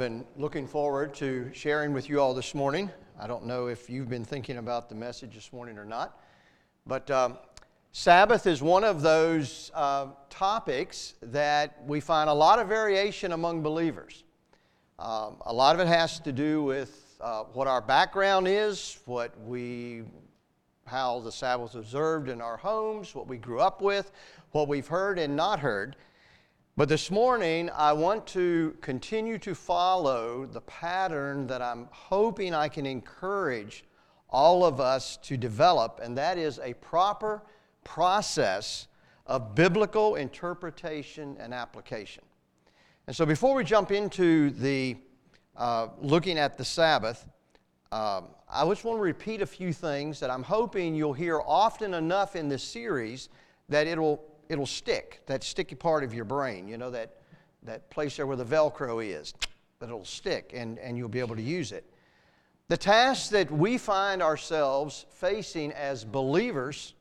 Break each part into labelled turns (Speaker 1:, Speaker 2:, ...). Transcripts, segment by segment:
Speaker 1: Been looking forward to sharing with you all this morning. I don't know if you've been thinking about the message this morning or not, but um, Sabbath is one of those uh, topics that we find a lot of variation among believers. Um, a lot of it has to do with uh, what our background is, what we, how the Sabbath was observed in our homes, what we grew up with, what we've heard and not heard. But this morning, I want to continue to follow the pattern that I'm hoping I can encourage all of us to develop, and that is a proper process of biblical interpretation and application. And so, before we jump into the uh, looking at the Sabbath, um, I just want to repeat a few things that I'm hoping you'll hear often enough in this series that it'll it'll stick, that sticky part of your brain, you know, that, that place there where the Velcro is, that it'll stick and, and you'll be able to use it. The task that we find ourselves facing as believers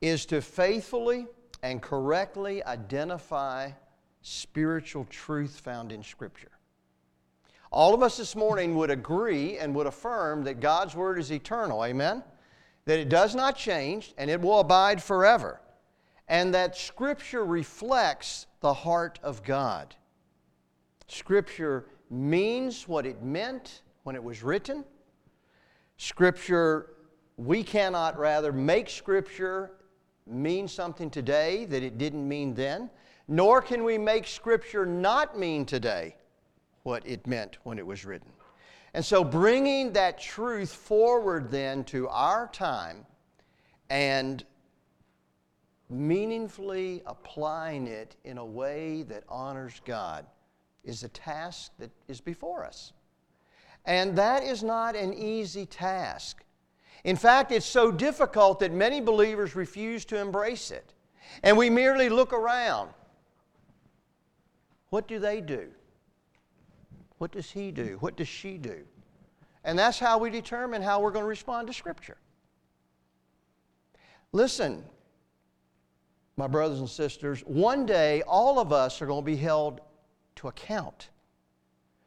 Speaker 1: is to faithfully and correctly identify spiritual truth found in Scripture. All of us this morning would agree and would affirm that God's Word is eternal, amen? That it does not change and it will abide forever and that Scripture reflects the heart of God. Scripture means what it meant when it was written. Scripture, we cannot rather make Scripture mean something today that it didn't mean then, nor can we make Scripture not mean today what it meant when it was written. And so, bringing that truth forward then to our time and meaningfully applying it in a way that honors God is a task that is before us. And that is not an easy task. In fact, it's so difficult that many believers refuse to embrace it. And we merely look around. What do they do? What does he do? What does she do? And that's how we determine how we're going to respond to Scripture. Listen, my brothers and sisters, one day all of us are going to be held to account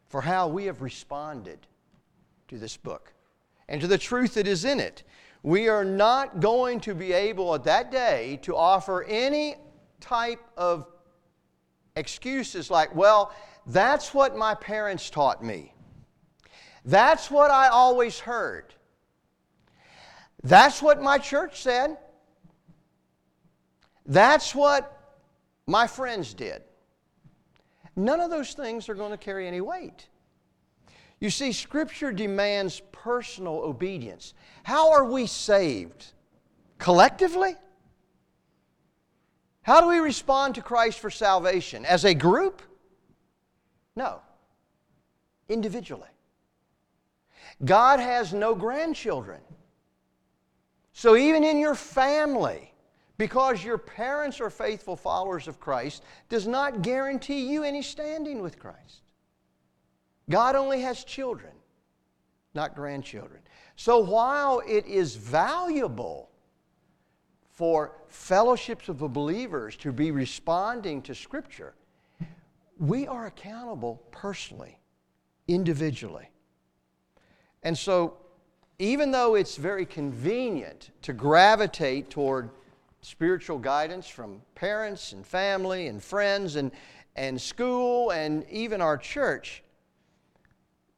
Speaker 1: for how we have responded to this book and to the truth that is in it. We are not going to be able at that day to offer any type of excuses like, well, that's what my parents taught me. That's what I always heard. That's what my church said. That's what my friends did. None of those things are going to carry any weight. You see, Scripture demands personal obedience. How are we saved? Collectively? How do we respond to Christ for salvation? As a group? No. Individually. God has no grandchildren. So even in your family, because your parents are faithful followers of Christ does not guarantee you any standing with Christ. God only has children, not grandchildren. So while it is valuable for fellowships of the believers to be responding to Scripture, we are accountable personally, individually. And so, even though it's very convenient to gravitate toward spiritual guidance from parents and family and friends and, and school and even our church,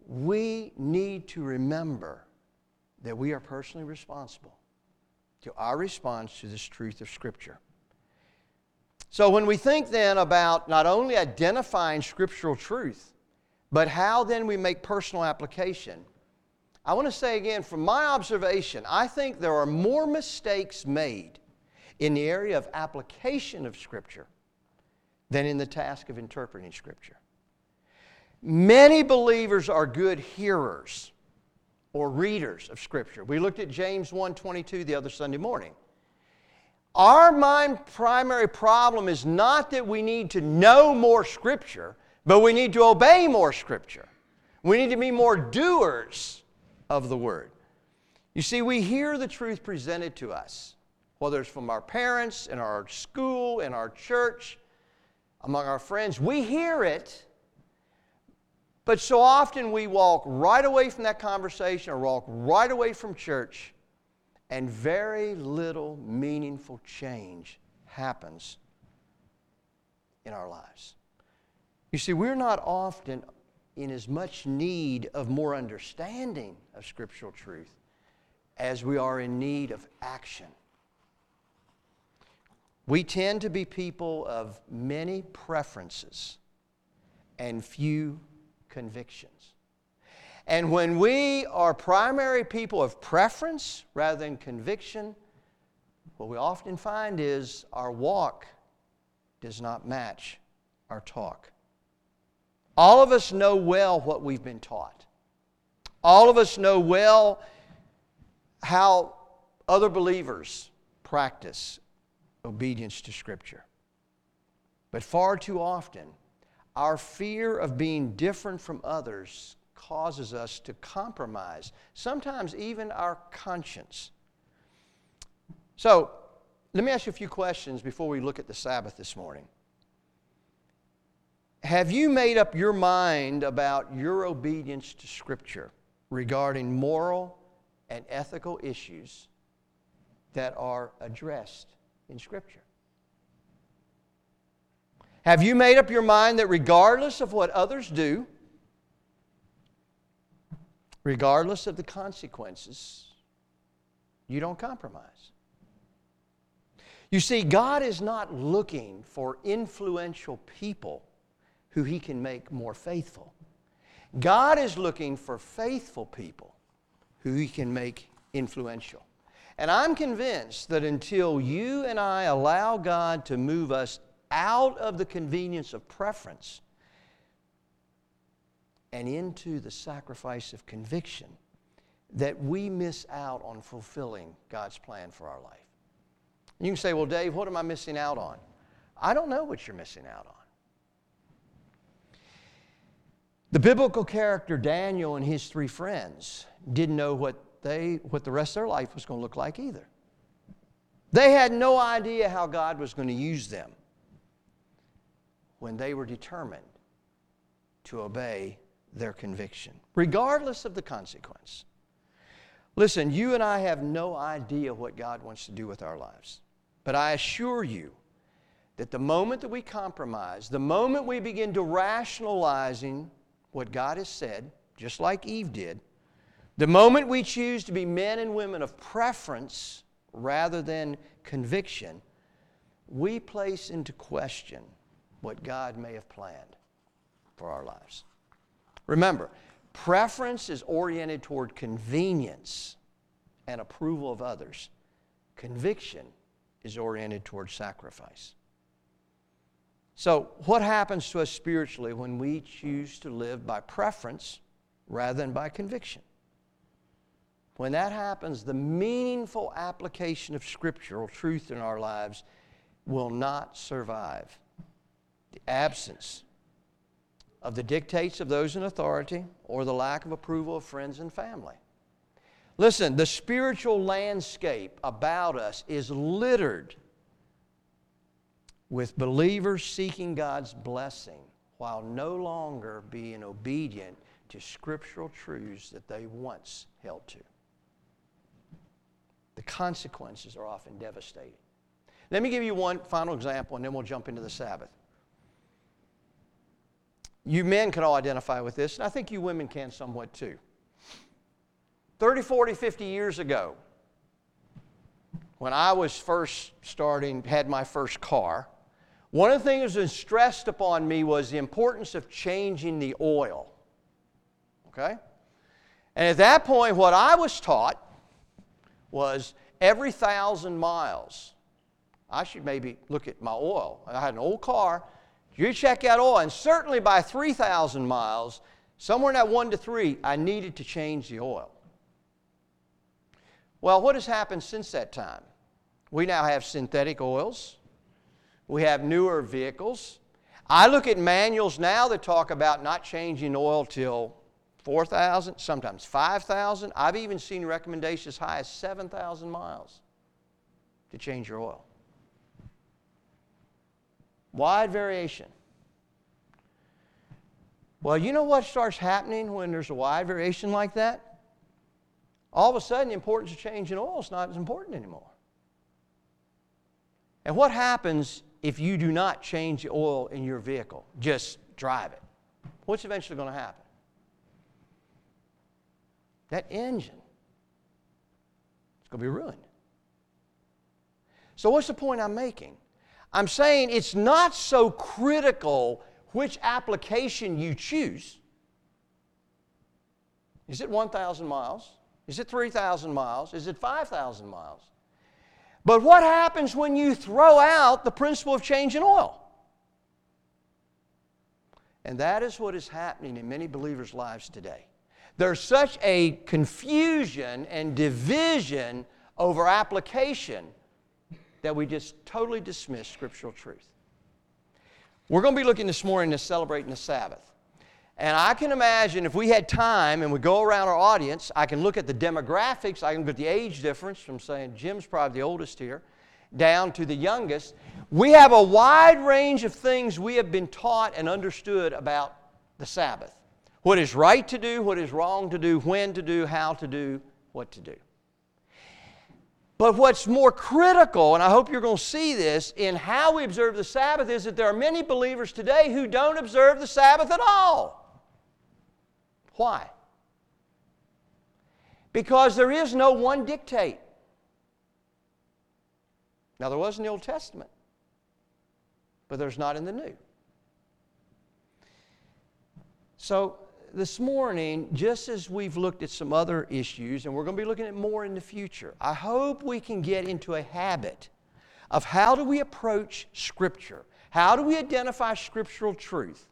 Speaker 1: we need to remember that we are personally responsible to our response to this truth of Scripture. So, when we think then about not only identifying scriptural truth, but how then we make personal application, I want to say again, from my observation, I think there are more mistakes made in the area of application of Scripture than in the task of interpreting Scripture. Many believers are good hearers or readers of Scripture. We looked at James 1:22 the other Sunday morning. Our mind primary problem is not that we need to know more Scripture, but we need to obey more Scripture. We need to be more doers of the Word. You see, we hear the truth presented to us whether it's from our parents, in our school, in our church, among our friends. We hear it, But so often we walk right away from that conversation or walk right away from church, and very little meaningful change happens in our lives. You see, we're not often in as much need of more understanding of scriptural truth as we are in need of action. We tend to be people of many preferences and few convictions. And when we are primary people of preference rather than conviction, what we often find is our walk does not match our talk. All of us know well what we've been taught. All of us know well how other believers practice obedience to Scripture. But far too often, our fear of being different from others causes us to compromise, sometimes even our conscience. So, let me ask you a few questions before we look at the Sabbath this morning. Have you made up your mind about your obedience to Scripture regarding moral and ethical issues that are addressed in Scripture? Have you made up your mind that regardless of what others do, regardless of the consequences, you don't compromise? You see, God is not looking for influential people who He can make more faithful. God is looking for faithful people who He can make influential. And I'm convinced that until you and I allow God to move us out of the convenience of preference and into the sacrifice of conviction, that we miss out on fulfilling God's plan for our life. You can say, Well, Dave, what am I missing out on? I don't know what you're missing out on. The biblical character Daniel and his three friends didn't know what, they, what the rest of their life was going to look like either. They had no idea how God was going to use them when they were determined to obey their conviction, regardless of the consequence. Listen, you and I have no idea what God wants to do with our lives. But I assure you that the moment that we compromise, the moment we begin to rationalizing what God has said, just like Eve did, the moment we choose to be men and women of preference rather than conviction, we place into question what God may have planned for our lives. Remember, preference is oriented toward convenience and approval of others. Conviction is oriented toward sacrifice. So, what happens to us spiritually when we choose to live by preference rather than by conviction? When that happens, the meaningful application of scriptural truth in our lives will not survive. The absence of the dictates of those in authority or the lack of approval of friends and family. Listen, the spiritual landscape about us is littered with believers seeking God's blessing while no longer being obedient to scriptural truths that they once held to. The consequences are often devastating. Let me give you one final example and then we'll jump into the Sabbath. You men can all identify with this, and I think you women can somewhat too. 30, 40, 50 years ago, when I was first starting, had my first car, one of the things that was stressed upon me was the importance of changing the oil. Okay? And at that point, what I was taught was every thousand miles, I should maybe look at my oil. I had an old car. You check out oil, and certainly by 3,000 miles, somewhere in that one to three, I needed to change the oil. Well, what has happened since that time? We now have synthetic oils, we have newer vehicles. I look at manuals now that talk about not changing oil till 4,000, sometimes 5,000. I've even seen recommendations as high as 7,000 miles to change your oil. Wide variation. Well, you know what starts happening when there's a wide variation like that? All of a sudden, the importance of changing oil is not as important anymore. And what happens if you do not change the oil in your vehicle? Just drive it. What's eventually going to happen? That engine it's going to be ruined. So, what's the point I'm making? I'm saying it's not so critical which application you choose. Is it 1,000 miles? Is it 3,000 miles? Is it 5,000 miles? But what happens when you throw out the principle of changing oil? And that is what is happening in many believers' lives today. There's such a confusion and division over application that we just totally dismiss scriptural truth. We're going to be looking this morning to celebrating the Sabbath. And I can imagine if we had time and we go around our audience, I can look at the demographics, I can look at the age difference from saying Jim's probably the oldest here down to the youngest. We have a wide range of things we have been taught and understood about the Sabbath. What is right to do, what is wrong to do, when to do, how to do, what to do. But what's more critical, and I hope you're going to see this, in how we observe the Sabbath is that there are many believers today who don't observe the Sabbath at all. Why? Because there is no one dictate. Now, there was in the Old Testament, but there's not in the New. So, this morning, just as we've looked at some other issues, and we're going to be looking at more in the future, I hope we can get into a habit of how do we approach Scripture? How do we identify scriptural truth?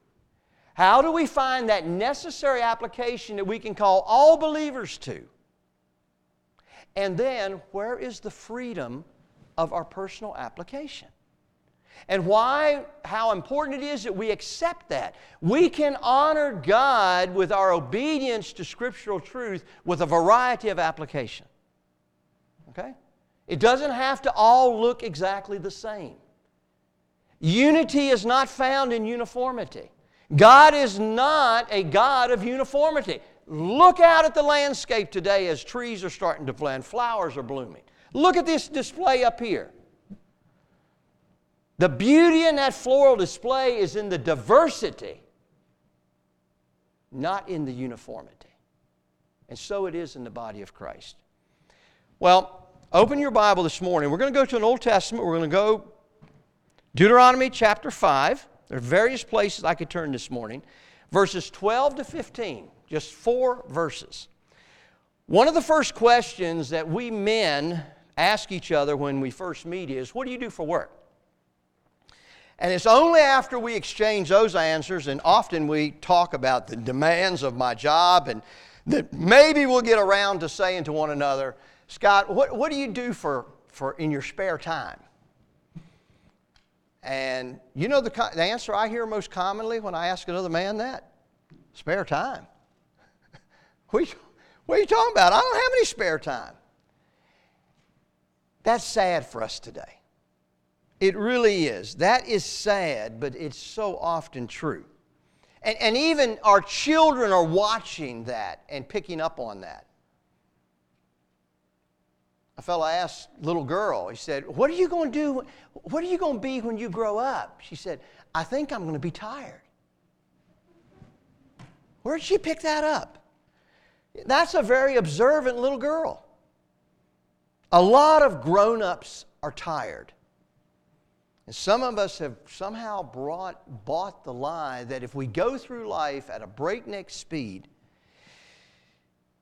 Speaker 1: How do we find that necessary application that we can call all believers to? And then, where is the freedom of our personal application? And why, how important it is that we accept that. We can honor God with our obedience to scriptural truth with a variety of application. Okay? It doesn't have to all look exactly the same. Unity is not found in uniformity. God is not a God of uniformity. Look out at the landscape today as trees are starting to blend, flowers are blooming. Look at this display up here. The beauty in that floral display is in the diversity, not in the uniformity. And so it is in the body of Christ. Well, open your Bible this morning. We're going to go to an Old Testament. We're going to go Deuteronomy chapter 5. There are various places I could turn this morning. Verses 12 to 15, just four verses. One of the first questions that we men ask each other when we first meet is What do you do for work? And it's only after we exchange those answers, and often we talk about the demands of my job, and that maybe we'll get around to saying to one another, Scott, what, what do you do for, for in your spare time? And you know the, the answer I hear most commonly when I ask another man that? Spare time. what, are you, what are you talking about? I don't have any spare time. That's sad for us today. It really is. That is sad, but it's so often true. And, and even our children are watching that and picking up on that. A fellow asked little girl, he said, What are you going to do? What are you going to be when you grow up? She said, I think I'm going to be tired. Where did she pick that up? That's a very observant little girl. A lot of grown ups are tired. And some of us have somehow brought, bought the lie that if we go through life at a breakneck speed,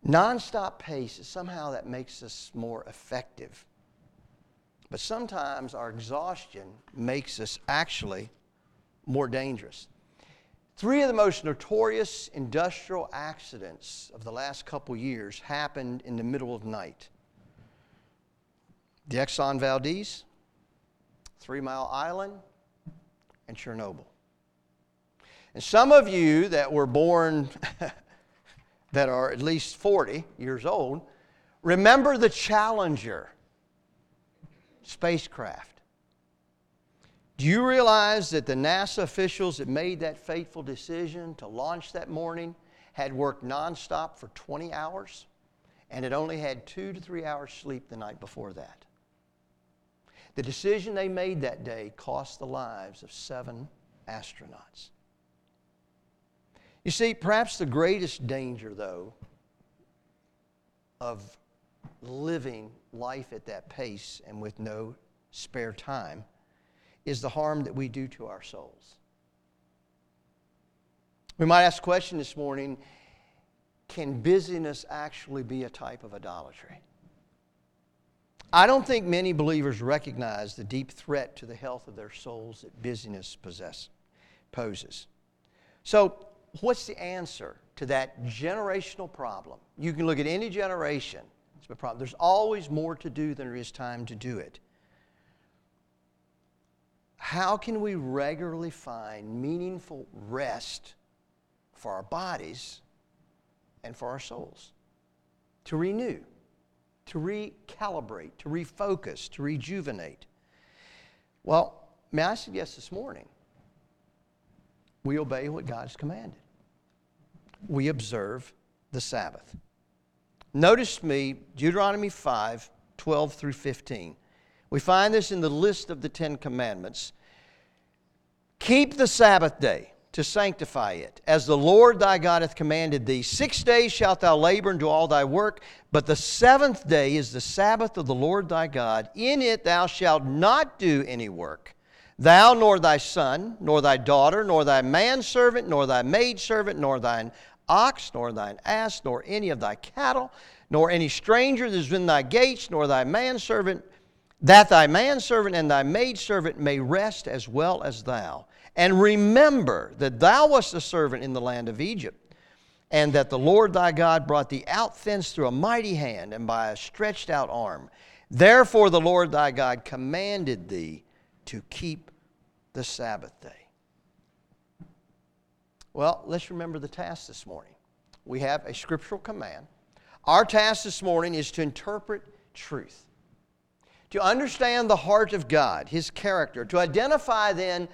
Speaker 1: nonstop pace, somehow that makes us more effective. But sometimes our exhaustion makes us actually more dangerous. Three of the most notorious industrial accidents of the last couple years happened in the middle of night. The Exxon Valdez, Three Mile Island, and Chernobyl. And some of you that were born that are at least 40 years old, remember the Challenger spacecraft. Do you realize that the NASA officials that made that fateful decision to launch that morning had worked nonstop for 20 hours and had only had two to three hours sleep the night before that? The decision they made that day cost the lives of seven astronauts. You see, perhaps the greatest danger, though, of living life at that pace and with no spare time is the harm that we do to our souls. We might ask a question this morning can busyness actually be a type of idolatry? I don't think many believers recognize the deep threat to the health of their souls that busyness possess, poses. So, what's the answer to that generational problem? You can look at any generation, it's a problem. There's always more to do than there is time to do it. How can we regularly find meaningful rest for our bodies and for our souls? To renew, to recalibrate, to refocus, to rejuvenate. Well, may I suggest this morning we obey what God has commanded. We observe the Sabbath. Notice me, Deuteronomy 5 12 through 15. We find this in the list of the Ten Commandments. Keep the Sabbath day to sanctify it, as the Lord thy God hath commanded thee. Six days shalt thou labor and do all thy work, but the seventh day is the Sabbath of the Lord thy God. In it thou shalt not do any work Thou, nor thy son, nor thy daughter, nor thy manservant, nor thy maidservant, nor thine ox, nor thine ass, nor any of thy cattle, nor any stranger that is in thy gates, nor thy manservant, that thy manservant and thy maidservant may rest as well as thou. And remember that thou wast a servant in the land of Egypt, and that the Lord thy God brought thee out thence through a mighty hand and by a stretched out arm. Therefore the Lord thy God commanded thee to keep the Sabbath day. Well, let's remember the task this morning. We have a scriptural command. Our task this morning is to interpret truth, to understand the heart of God, His character, to identify then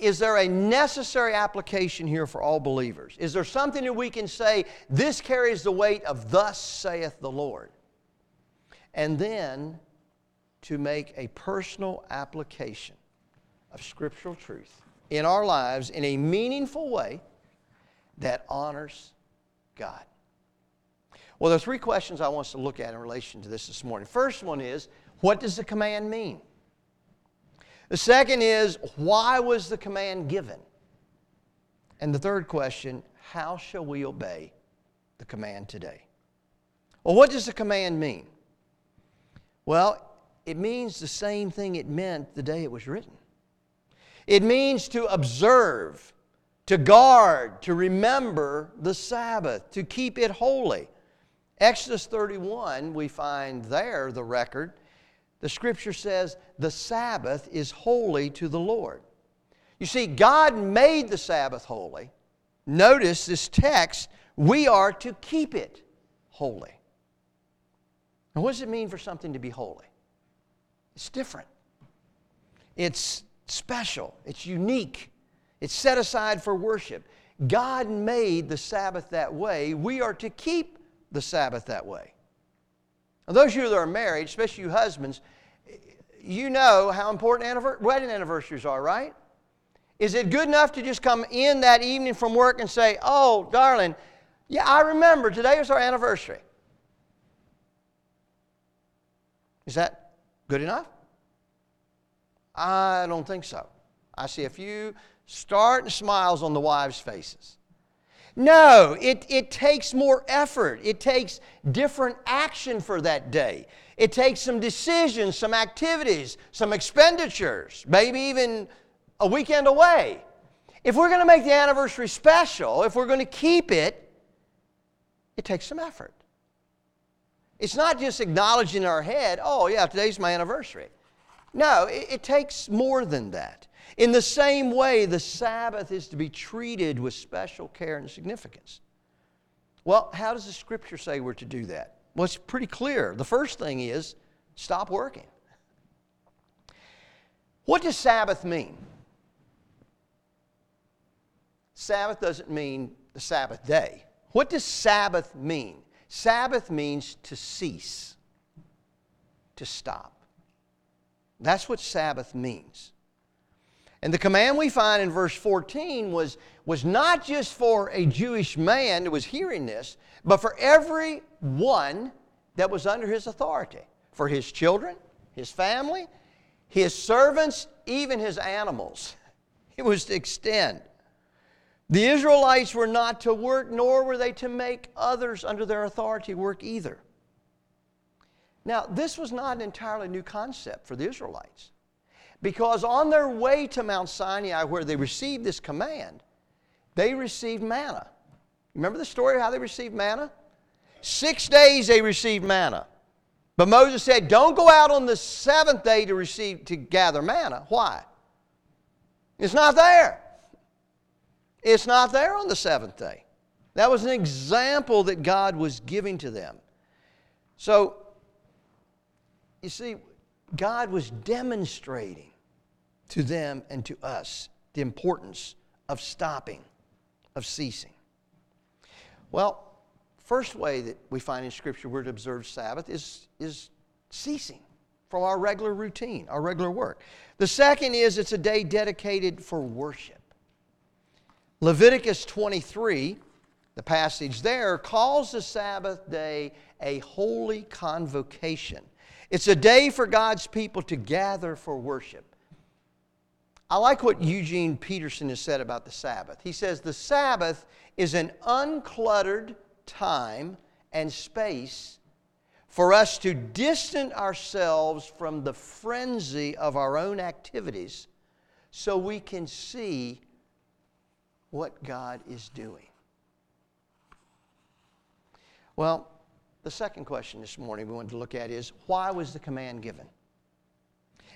Speaker 1: is there a necessary application here for all believers? Is there something that we can say, this carries the weight of thus saith the Lord? And then to make a personal application of scriptural truth in our lives in a meaningful way that honors God. Well, there are three questions I want us to look at in relation to this this morning. First one is, what does the command mean? The second is, why was the command given? And the third question, how shall we obey the command today? Well, what does the command mean? Well, it means the same thing it meant the day it was written. It means to observe, to guard, to remember the Sabbath, to keep it holy. Exodus 31, we find there the record. The scripture says, The Sabbath is holy to the Lord. You see, God made the Sabbath holy. Notice this text, we are to keep it holy. And what does it mean for something to be holy? It's different. It's special. It's unique. It's set aside for worship. God made the Sabbath that way. We are to keep the Sabbath that way. Now, those of you that are married, especially you husbands, you know how important wedding anniversaries are, right? Is it good enough to just come in that evening from work and say, Oh, darling, yeah, I remember today was our anniversary? Is that Good enough? I don't think so. I see a few starting smiles on the wives' faces. No, it, it takes more effort. It takes different action for that day. It takes some decisions, some activities, some expenditures, maybe even a weekend away. If we're going to make the anniversary special, if we're going to keep it, it takes some effort. It's not just acknowledging in our head, oh, yeah, today's my anniversary. No, it, it takes more than that. In the same way, the Sabbath is to be treated with special care and significance. Well, how does the Scripture say we're to do that? Well, it's pretty clear. The first thing is stop working. What does Sabbath mean? Sabbath doesn't mean the Sabbath day. What does Sabbath mean? Sabbath means to cease, to stop. That's what Sabbath means. And the command we find in verse 14 was, was not just for a Jewish man who was hearing this, but for every one that was under his authority for his children, his family, his servants, even his animals. It was to extend. The Israelites were not to work, nor were they to make others under their authority work either. Now, this was not an entirely new concept for the Israelites. Because on their way to Mount Sinai, where they received this command, they received manna. Remember the story of how they received manna? Six days they received manna. But Moses said, Don't go out on the seventh day to receive to gather manna. Why? It's not there. It's not there on the seventh day. That was an example that God was giving to them. So, you see, God was demonstrating to them and to us the importance of stopping, of ceasing. Well, first way that we find in Scripture we're to observe Sabbath is, is ceasing from our regular routine, our regular work. The second is it's a day dedicated for worship. Leviticus 23, the passage there, calls the Sabbath day a holy convocation. It's a day for God's people to gather for worship. I like what Eugene Peterson has said about the Sabbath. He says, The Sabbath is an uncluttered time and space for us to distance ourselves from the frenzy of our own activities so we can see what God is doing. Well, the second question this morning we want to look at is why was the command given?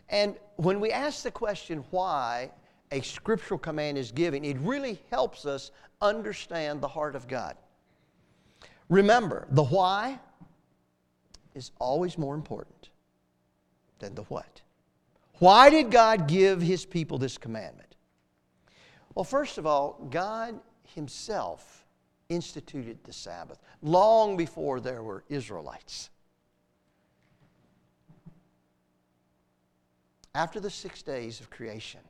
Speaker 1: And when we ask the question why a scriptural command is given, it really helps us understand the heart of God. Remember, the why is always more important than the what. Why did God give his people this commandment? Well, first of all, God himself instituted the Sabbath long before there were Israelites. After the six days of creation,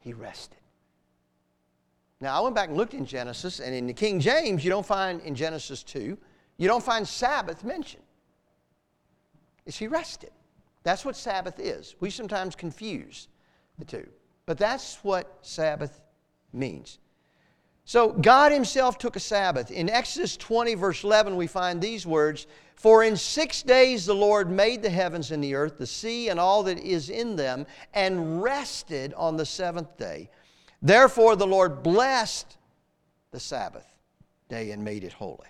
Speaker 1: he rested. Now, I went back and looked in Genesis, and in the King James, you don't find in Genesis 2, you don't find Sabbath mentioned. Is he rested? That's what Sabbath is. We sometimes confuse the two, but that's what Sabbath means. So, God Himself took a Sabbath. In Exodus 20, verse 11, we find these words For in six days the Lord made the heavens and the earth, the sea, and all that is in them, and rested on the seventh day. Therefore, the Lord blessed the Sabbath day and made it holy.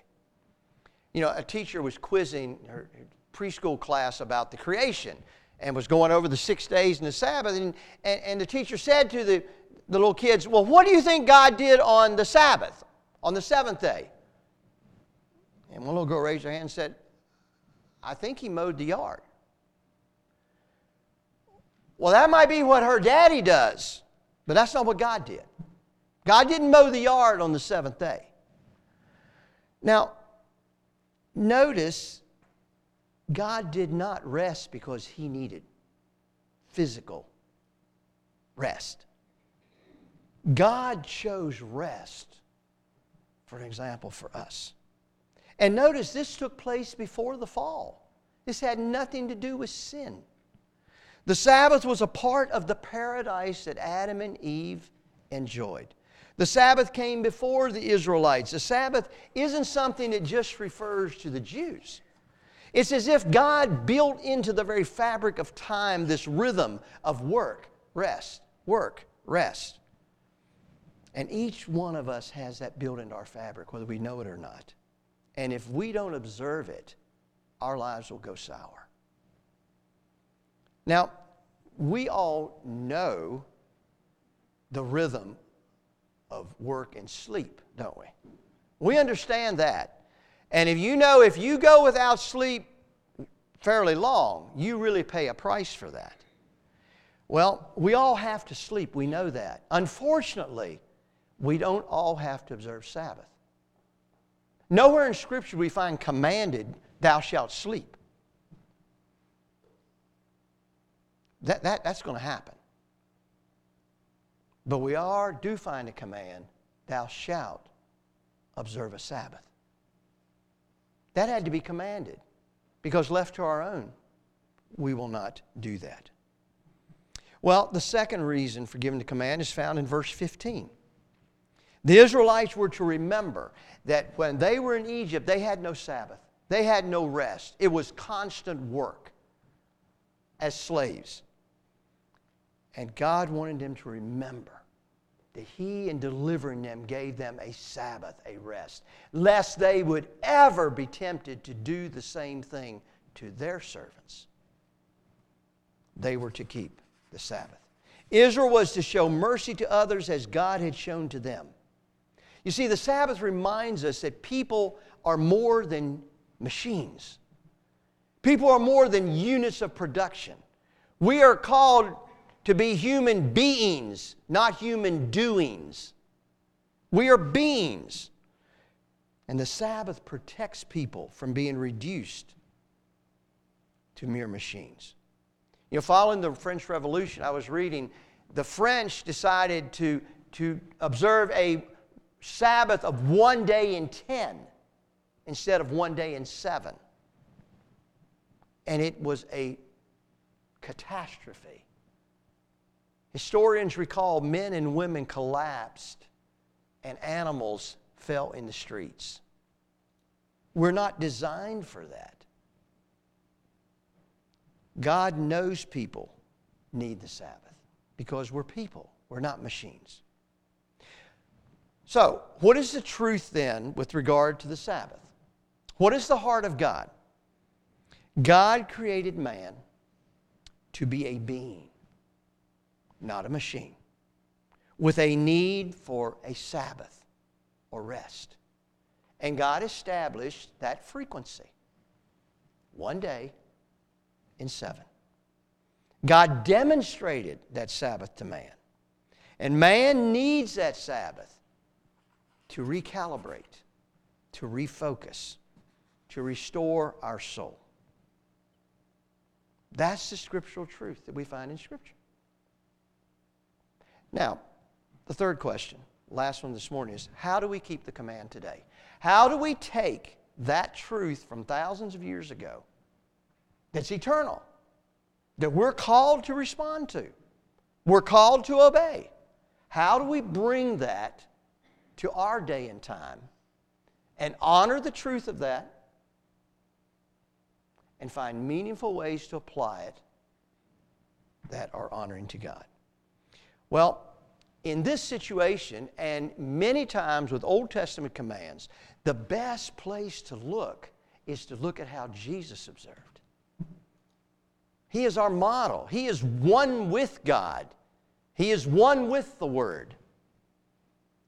Speaker 1: You know, a teacher was quizzing her preschool class about the creation and was going over the six days and the Sabbath. And, and, and the teacher said to the, the little kids, Well, what do you think God did on the Sabbath, on the seventh day? And one little girl raised her hand and said, I think he mowed the yard. Well, that might be what her daddy does, but that's not what God did. God didn't mow the yard on the seventh day. Now, notice God did not rest because he needed physical rest. God chose rest, for an example, for us. And notice this took place before the fall. This had nothing to do with sin. The Sabbath was a part of the paradise that Adam and Eve enjoyed. The Sabbath came before the Israelites. The Sabbath isn't something that just refers to the Jews. It's as if God built into the very fabric of time this rhythm of work, rest, work, rest. And each one of us has that built into our fabric, whether we know it or not. And if we don't observe it, our lives will go sour. Now, we all know the rhythm of work and sleep, don't we? We understand that. And if you know if you go without sleep fairly long, you really pay a price for that. Well, we all have to sleep. We know that. Unfortunately, we don't all have to observe Sabbath. Nowhere in Scripture we find commanded, thou shalt sleep. That, that, that's going to happen. But we are, do find a command, thou shalt observe a Sabbath. That had to be commanded because left to our own, we will not do that. Well, the second reason for giving the command is found in verse 15. The Israelites were to remember that when they were in Egypt, they had no Sabbath, they had no rest. It was constant work as slaves. And God wanted them to remember that He, in delivering them, gave them a Sabbath, a rest, lest they would ever be tempted to do the same thing to their servants. They were to keep the Sabbath. Israel was to show mercy to others as God had shown to them. You see, the Sabbath reminds us that people are more than machines. People are more than units of production. We are called to be human beings, not human doings. We are beings. And the Sabbath protects people from being reduced to mere machines. You know, following the French Revolution, I was reading, the French decided to, to observe a Sabbath of one day in 10 instead of one day in seven. And it was a catastrophe. Historians recall men and women collapsed and animals fell in the streets. We're not designed for that. God knows people need the Sabbath because we're people, we're not machines. So, what is the truth then with regard to the Sabbath? What is the heart of God? God created man to be a being, not a machine, with a need for a Sabbath or rest. And God established that frequency. One day in seven. God demonstrated that Sabbath to man. And man needs that Sabbath to recalibrate, to refocus, to restore our soul. That's the scriptural truth that we find in Scripture. Now, the third question, last one this morning, is how do we keep the command today? How do we take that truth from thousands of years ago that's eternal, that we're called to respond to, we're called to obey. How do we bring that to our day and time and honor the truth of that and find meaningful ways to apply it that are honoring to God? Well, in this situation, and many times with Old Testament commands, the best place to look is to look at how Jesus observed. He is our model. He is one with God, He is one with the Word.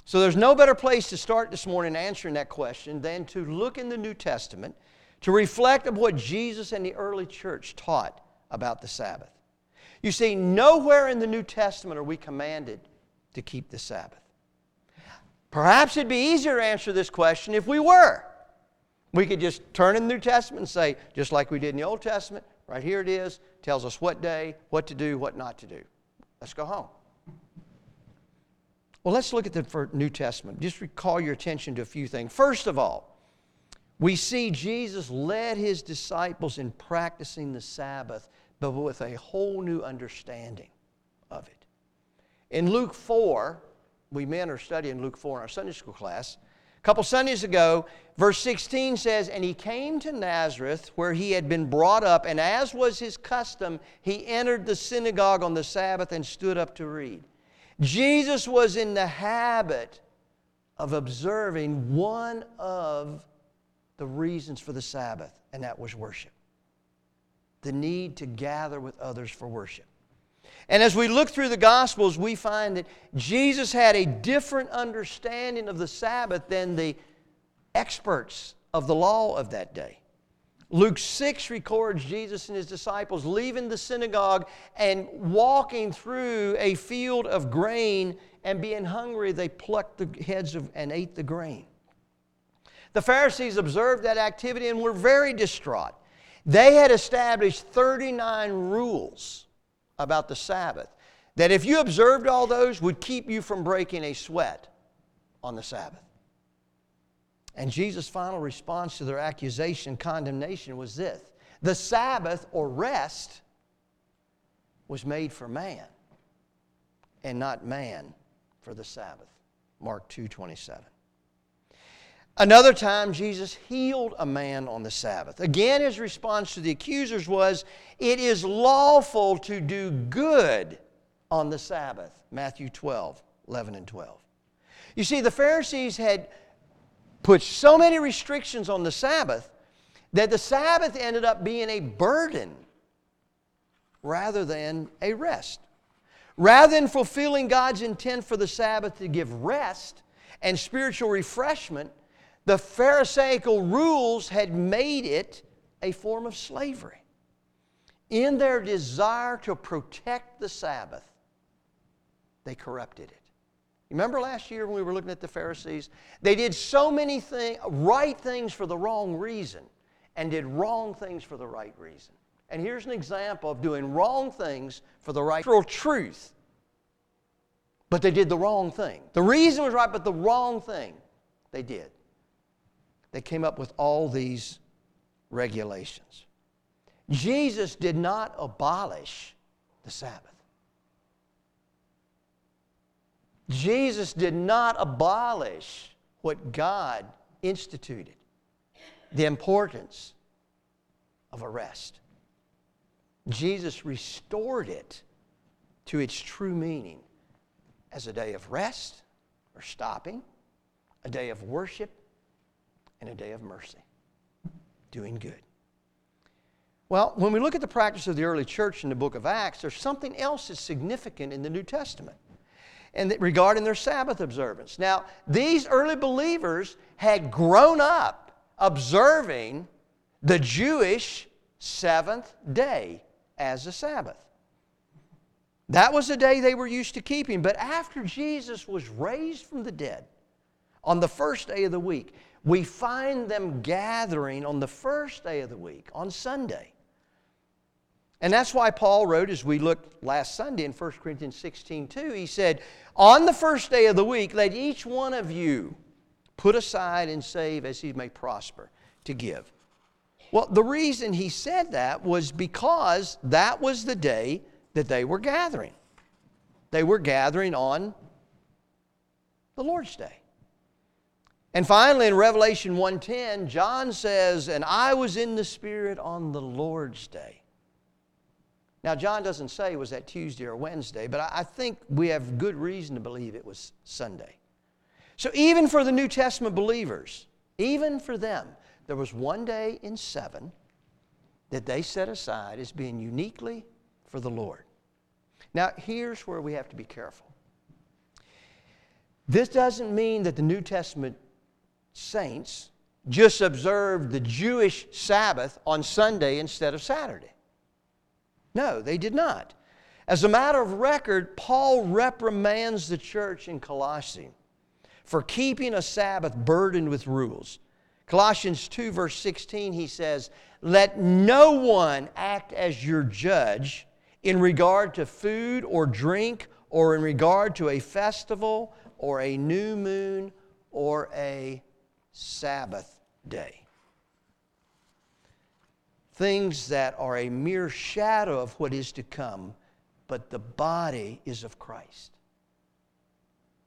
Speaker 1: So there's no better place to start this morning answering that question than to look in the New Testament to reflect of what Jesus and the early church taught about the Sabbath. You see, nowhere in the New Testament are we commanded to keep the Sabbath. Perhaps it'd be easier to answer this question if we were. We could just turn in the New Testament and say, just like we did in the Old Testament, right here it is, tells us what day, what to do, what not to do. Let's go home. Well, let's look at the New Testament. Just recall your attention to a few things. First of all, we see Jesus led his disciples in practicing the Sabbath, but with a whole new understanding of it. In Luke 4, we men are studying Luke 4 in our Sunday school class A couple Sundays ago, verse 16 says, And he came to Nazareth, where he had been brought up, and as was his custom, he entered the synagogue on the Sabbath and stood up to read. Jesus was in the habit of observing one of the reasons for the Sabbath, and that was worship. The need to gather with others for worship. And as we look through the Gospels, we find that Jesus had a different understanding of the Sabbath than the experts of the law of that day. Luke 6 records Jesus and his disciples leaving the synagogue and walking through a field of grain, and being hungry, they plucked the heads of, and ate the grain. The Pharisees observed that activity and were very distraught. They had established 39 rules about the Sabbath that if you observed all those would keep you from breaking a sweat on the Sabbath. And Jesus' final response to their accusation and condemnation was this the Sabbath or rest was made for man and not man for the Sabbath. Mark 2:27. Another time Jesus healed a man on the Sabbath. Again his response to the accusers was it is lawful to do good on the Sabbath. Matthew 12, 11 and 12. You see the Pharisees had put so many restrictions on the Sabbath that the Sabbath ended up being a burden rather than a rest. Rather than fulfilling God's intent for the Sabbath to give rest and spiritual refreshment, the Pharisaical rules had made it a form of slavery. In their desire to protect the Sabbath, they corrupted it. Remember last year when we were looking at the Pharisees? They did so many things, right things for the wrong reason and did wrong things for the right reason. And here's an example of doing wrong things for the right truth. But they did the wrong thing. The reason was right, but the wrong thing they did. They came up with all these regulations. Jesus did not abolish the Sabbath. Jesus did not abolish what God instituted the importance of a rest. Jesus restored it to its true meaning as a day of rest or stopping, a day of worship, and a day of mercy, doing good. Well, when we look at the practice of the early church in the book of Acts, there's something else that's significant in the New Testament and regarding their Sabbath observance. Now, these early believers had grown up observing the Jewish seventh day as a Sabbath. That was a day they were used to keeping. But after Jesus was raised from the dead on the first day of the week, we find them gathering on the first day of the week, on Sunday. And that's why Paul wrote, as we looked last Sunday in 1 Corinthians 16 2, he said, On the first day of the week, let each one of you put aside and save as he may prosper to give. Well, the reason he said that was because that was the day that they were gathering. They were gathering on the Lord's Day. And finally in Revelation 1:10, John says, "And I was in the spirit on the Lord's day." Now, John doesn't say was that Tuesday or Wednesday, but I think we have good reason to believe it was Sunday. So, even for the New Testament believers, even for them, there was one day in seven that they set aside as being uniquely for the Lord. Now, here's where we have to be careful. This doesn't mean that the New Testament saints just observed the Jewish Sabbath on Sunday instead of Saturday. No, they did not. As a matter of record, Paul reprimands the church in Colossae for keeping a Sabbath burdened with rules. Colossians 2, verse 16, he says, Let no one act as your judge in regard to food or drink or in regard to a festival or a new moon or a Sabbath day things that are a mere shadow of what is to come, but the body is of Christ.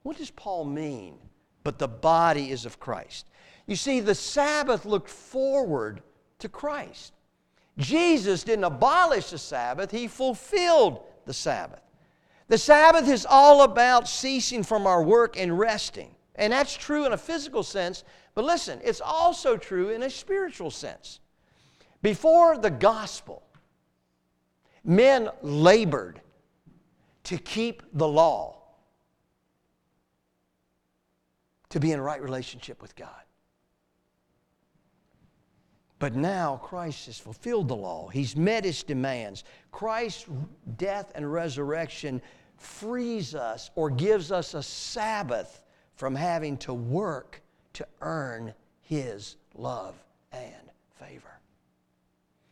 Speaker 1: What does Paul mean? But the body is of Christ. You see, the Sabbath looked forward to Christ. Jesus didn't abolish the Sabbath, He fulfilled the Sabbath. The Sabbath is all about ceasing from our work and resting. And that's true in a physical sense, but listen, it's also true in a spiritual sense. Before the gospel, men labored to keep the law, to be in right relationship with God. But now Christ has fulfilled the law. He's met his demands. Christ's death and resurrection frees us or gives us a Sabbath from having to work to earn His love and favor.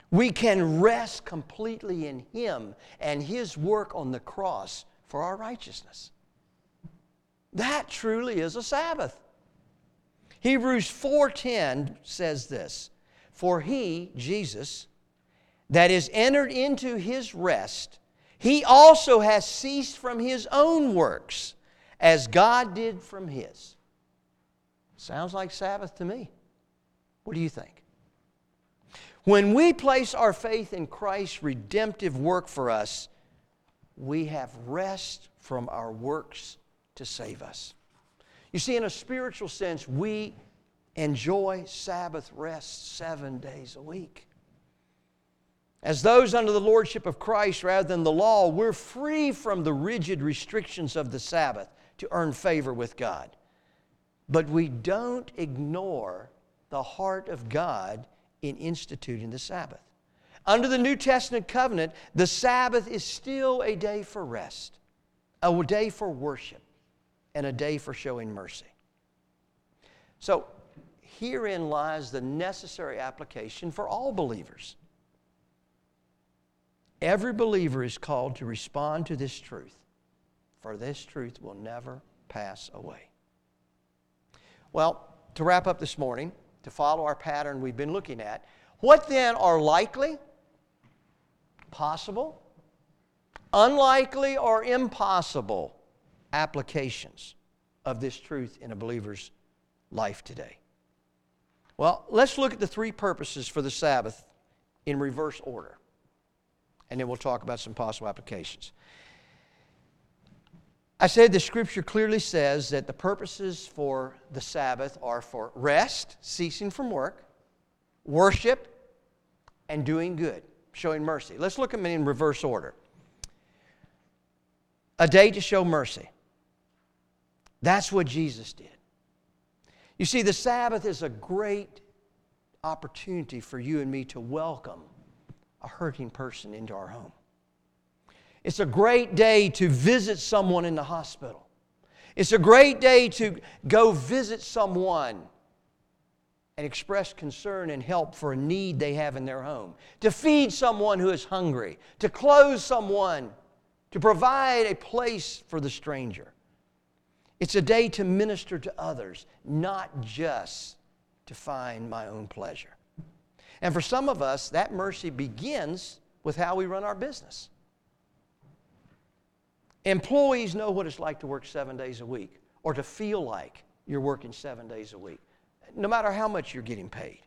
Speaker 1: We can rest completely in Him and His work on the cross for our righteousness. That truly is a Sabbath. Hebrews 4:10 says this, "For he, Jesus, that is entered into his rest, he also has ceased from his own works, as God did from his." Sounds like Sabbath to me. What do you think? When we place our faith in Christ's redemptive work for us, we have rest from our works to save us. You see, in a spiritual sense, we enjoy Sabbath rest seven days a week. As those under the lordship of Christ rather than the law, we're free from the rigid restrictions of the Sabbath to earn favor with God. But we don't ignore the heart of God in instituting the Sabbath. Under the New Testament covenant, the Sabbath is still a day for rest, a day for worship, and a day for showing mercy. So, herein lies the necessary application for all believers. Every believer is called to respond to this truth, for this truth will never pass away. Well, to wrap up this morning, to follow our pattern we've been looking at. What then are likely, possible, unlikely, or impossible applications of this truth in a believer's life today? Well, let's look at the three purposes for the Sabbath in reverse order, and then we'll talk about some possible applications. I said the scripture clearly says that the purposes for the Sabbath are for rest, ceasing from work, worship, and doing good, showing mercy. Let's look at them in reverse order. A day to show mercy. That's what Jesus did. You see, the Sabbath is a great opportunity for you and me to welcome a hurting person into our home. It's a great day to visit someone in the hospital. It's a great day to go visit someone and express concern and help for a need they have in their home, to feed someone who is hungry, to clothe someone, to provide a place for the stranger. It's a day to minister to others, not just to find my own pleasure. And for some of us, that mercy begins with how we run our business. Employees know what it's like to work seven days a week or to feel like you're working seven days a week, no matter how much you're getting paid.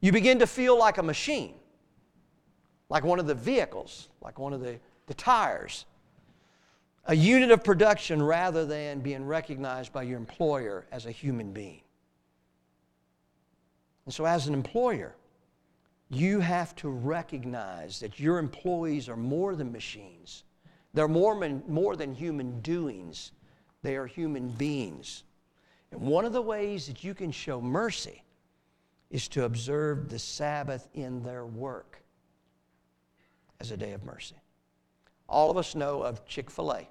Speaker 1: You begin to feel like a machine, like one of the vehicles, like one of the, the tires, a unit of production rather than being recognized by your employer as a human being. And so, as an employer, you have to recognize that your employees are more than machines they're more, more than human doings, they are human beings. And one of the ways that you can show mercy is to observe the Sabbath in their work as a day of mercy. All of us know of Chick fil A,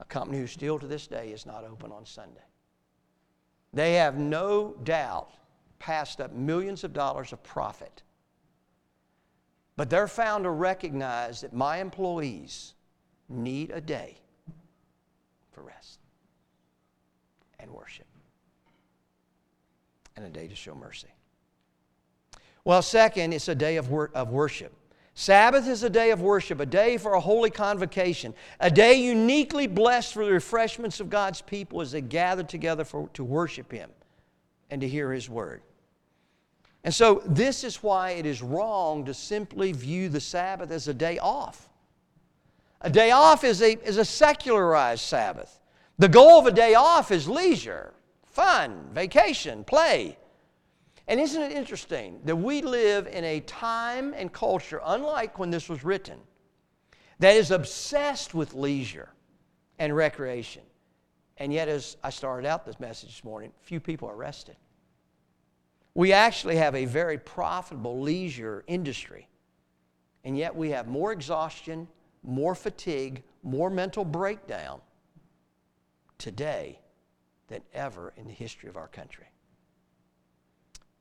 Speaker 1: a company who still to this day is not open on Sunday. They have no doubt passed up millions of dollars of profit but they're found to recognize that my employees need a day for rest and worship and a day to show mercy. Well, second, it's a day of, wor- of worship. Sabbath is a day of worship, a day for a holy convocation, a day uniquely blessed for the refreshments of God's people as they gather together for, to worship Him and to hear His word. And so, this is why it is wrong to simply view the Sabbath as a day off. A day off is a, is a secularized Sabbath. The goal of a day off is leisure, fun, vacation, play. And isn't it interesting that we live in a time and culture, unlike when this was written, that is obsessed with leisure and recreation? And yet, as I started out this message this morning, few people are rested. We actually have a very profitable leisure industry, and yet we have more exhaustion, more fatigue, more mental breakdown today than ever in the history of our country.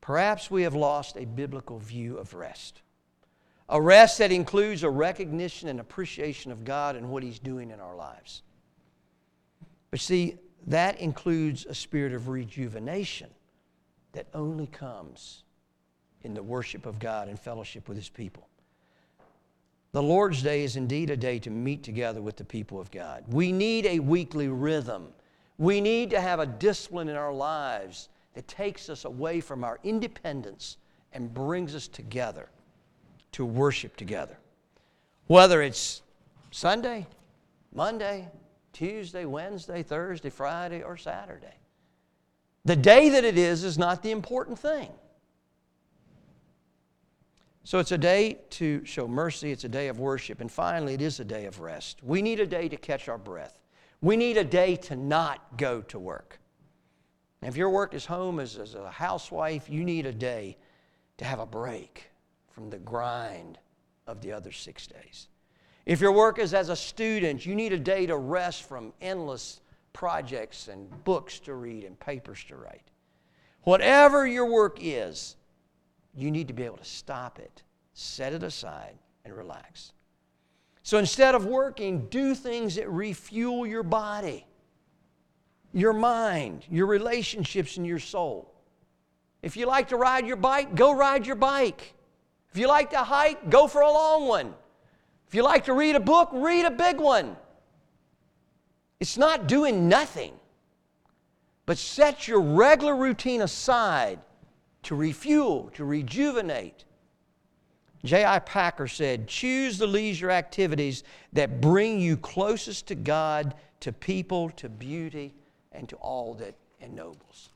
Speaker 1: Perhaps we have lost a biblical view of rest. A rest that includes a recognition and appreciation of God and what He's doing in our lives. But see, that includes a spirit of rejuvenation that only comes in the worship of God and fellowship with His people. The Lord's Day is indeed a day to meet together with the people of God. We need a weekly rhythm. We need to have a discipline in our lives that takes us away from our independence and brings us together to worship together. Whether it's Sunday, Monday, Tuesday, Wednesday, Thursday, Friday, or Saturday. The day that it is is not the important thing. So it's a day to show mercy, it's a day of worship, and finally, it is a day of rest. We need a day to catch our breath. We need a day to not go to work. if your work is home as, as a housewife, you need a day to have a break from the grind of the other six days. If your work is as a student, you need a day to rest from endless projects and books to read and papers to write. Whatever your work is, you need to be able to stop it, set it aside, and relax. So instead of working, do things that refuel your body, your mind, your relationships, and your soul. If you like to ride your bike, go ride your bike. If you like to hike, go for a long one. If you like to read a book, read a big one. It's not doing nothing, but set your regular routine aside to refuel, to rejuvenate. J.I. Packer said, Choose the leisure activities that bring you closest to God, to people, to beauty, and to all that ennobles.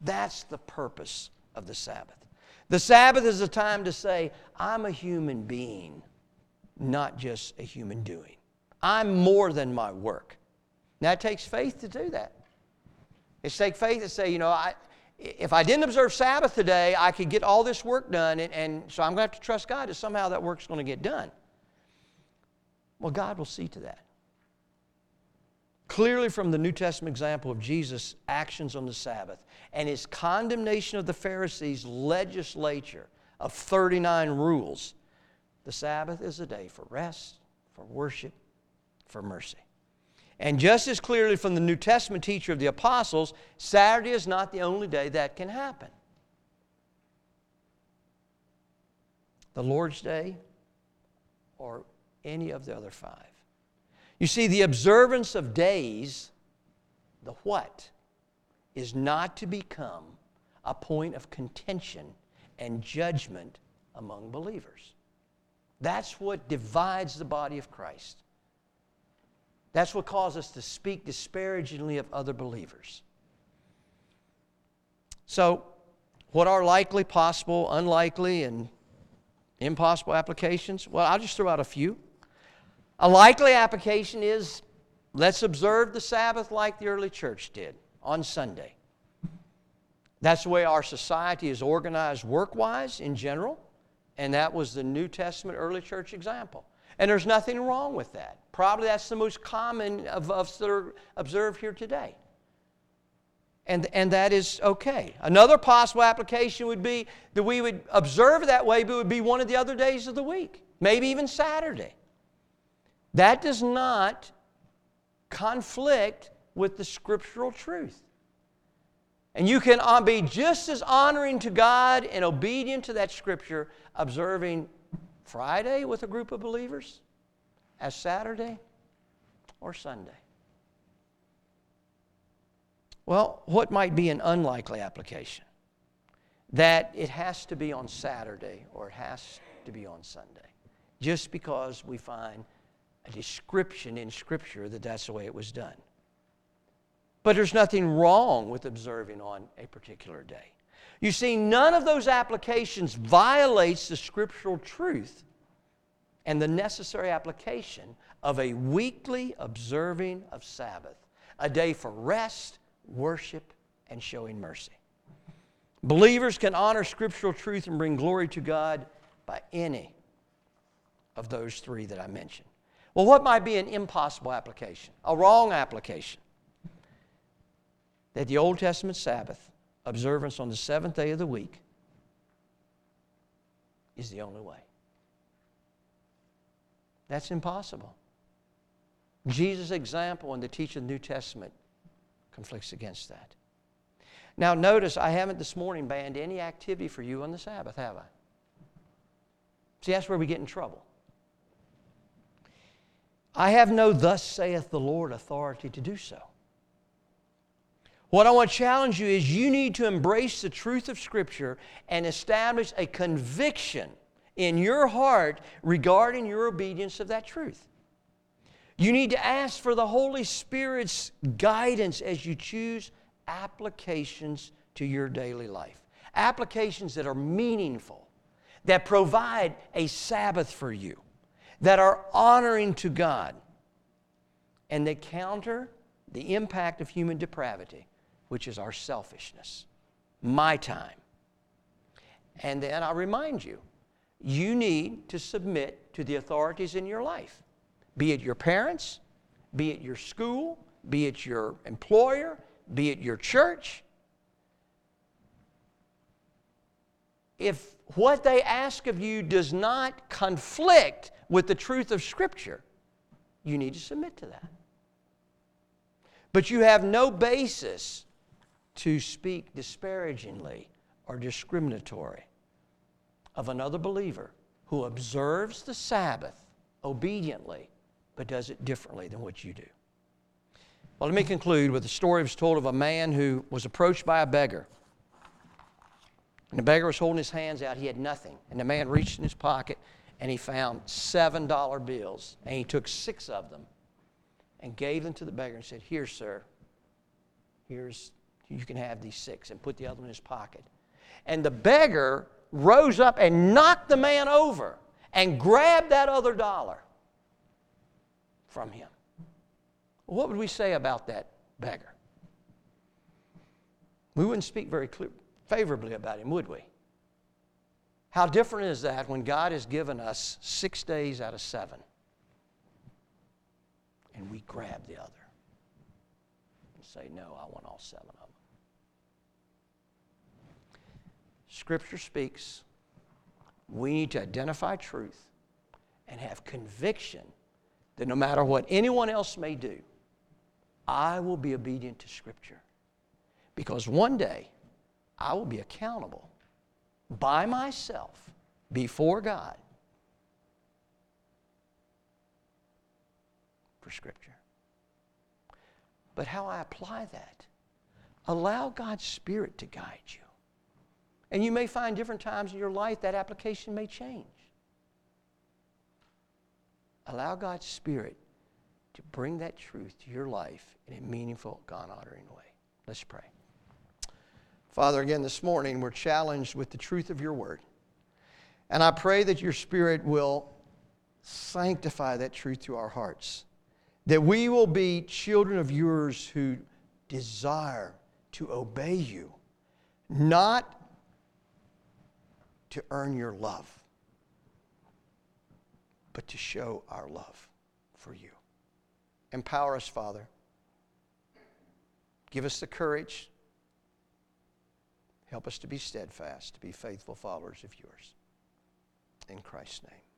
Speaker 1: That's the purpose of the Sabbath. The Sabbath is a time to say, I'm a human being not just a human doing. I'm more than my work. Now, it takes faith to do that. It takes faith to say, you know, I, if I didn't observe Sabbath today, I could get all this work done, and, and so I'm going to have to trust God that somehow that work's going to get done. Well, God will see to that. Clearly, from the New Testament example of Jesus' actions on the Sabbath and his condemnation of the Pharisees' legislature of 39 rules, the Sabbath is a day for rest, for worship, for mercy. And just as clearly from the New Testament teacher of the apostles, Saturday is not the only day that can happen. The Lord's Day or any of the other five. You see, the observance of days, the what, is not to become a point of contention and judgment among believers. That's what divides the body of Christ. That's what causes us to speak disparagingly of other believers. So, what are likely, possible, unlikely, and impossible applications? Well, I'll just throw out a few. A likely application is let's observe the Sabbath like the early church did on Sunday. That's the way our society is organized work wise in general. And that was the New Testament early church example. And there's nothing wrong with that. Probably that's the most common of are observed here today. And, and that is okay. Another possible application would be that we would observe that way, but it would be one of the other days of the week, maybe even Saturday. That does not conflict with the scriptural truth. And you can uh, be just as honoring to God and obedient to that scripture observing Friday with a group of believers as Saturday or Sunday. Well, what might be an unlikely application? That it has to be on Saturday or it has to be on Sunday, just because we find a description in Scripture that that's the way it was done. But there's nothing wrong with observing on a particular day. You see, none of those applications violates the scriptural truth and the necessary application of a weekly observing of Sabbath, a day for rest, worship, and showing mercy. Believers can honor scriptural truth and bring glory to God by any of those three that I mentioned. Well, what might be an impossible application, a wrong application? That the Old Testament Sabbath observance on the seventh day of the week is the only way. That's impossible. Jesus' example in the teaching of the New Testament conflicts against that. Now, notice I haven't this morning banned any activity for you on the Sabbath, have I? See, that's where we get in trouble. I have no thus saith the Lord authority to do so. What I want to challenge you is you need to embrace the truth of Scripture and establish a conviction in your heart regarding your obedience of that truth. You need to ask for the Holy Spirit's guidance as you choose applications to your daily life. Applications that are meaningful, that provide a Sabbath for you, that are honoring to God, and that counter the impact of human depravity, which is our selfishness, my time. And then I remind you, you need to submit to the authorities in your life, be it your parents, be it your school, be it your employer, be it your church. If what they ask of you does not conflict with the truth of Scripture, you need to submit to that. But you have no basis to speak disparagingly or discriminatory of another believer who observes the Sabbath obediently but does it differently than what you do. Well, let me conclude with a story that was told of a man who was approached by a beggar. And the beggar was holding his hands out. He had nothing. And the man reached in his pocket and he found $7 bills. And he took six of them and gave them to the beggar and said, Here, sir, here's, you can have these six, and put the other one in his pocket. And the beggar rose up and knocked the man over and grabbed that other dollar from him. What would we say about that beggar? We wouldn't speak very clear, favorably about him, would we? How different is that when God has given us six days out of seven and we grab the other and say, No, I want all seven of them? Scripture speaks. We need to identify truth and have conviction that no matter what anyone else may do, I will be obedient to Scripture. Because one day I will be accountable by myself before God for Scripture. But how I apply that, allow God's Spirit to guide you. And you may find different times in your life that application may change. Allow God's Spirit to bring that truth to your life in a meaningful, God honoring way. Let's pray. Father, again this morning we're challenged with the truth of your word. And I pray that your Spirit will sanctify that truth to our hearts, that we will be children of yours who desire to obey you, not to earn your love, but to show our love for you. Empower us, Father. Give us the courage. Help us to be steadfast, to be faithful followers of yours. In Christ's name.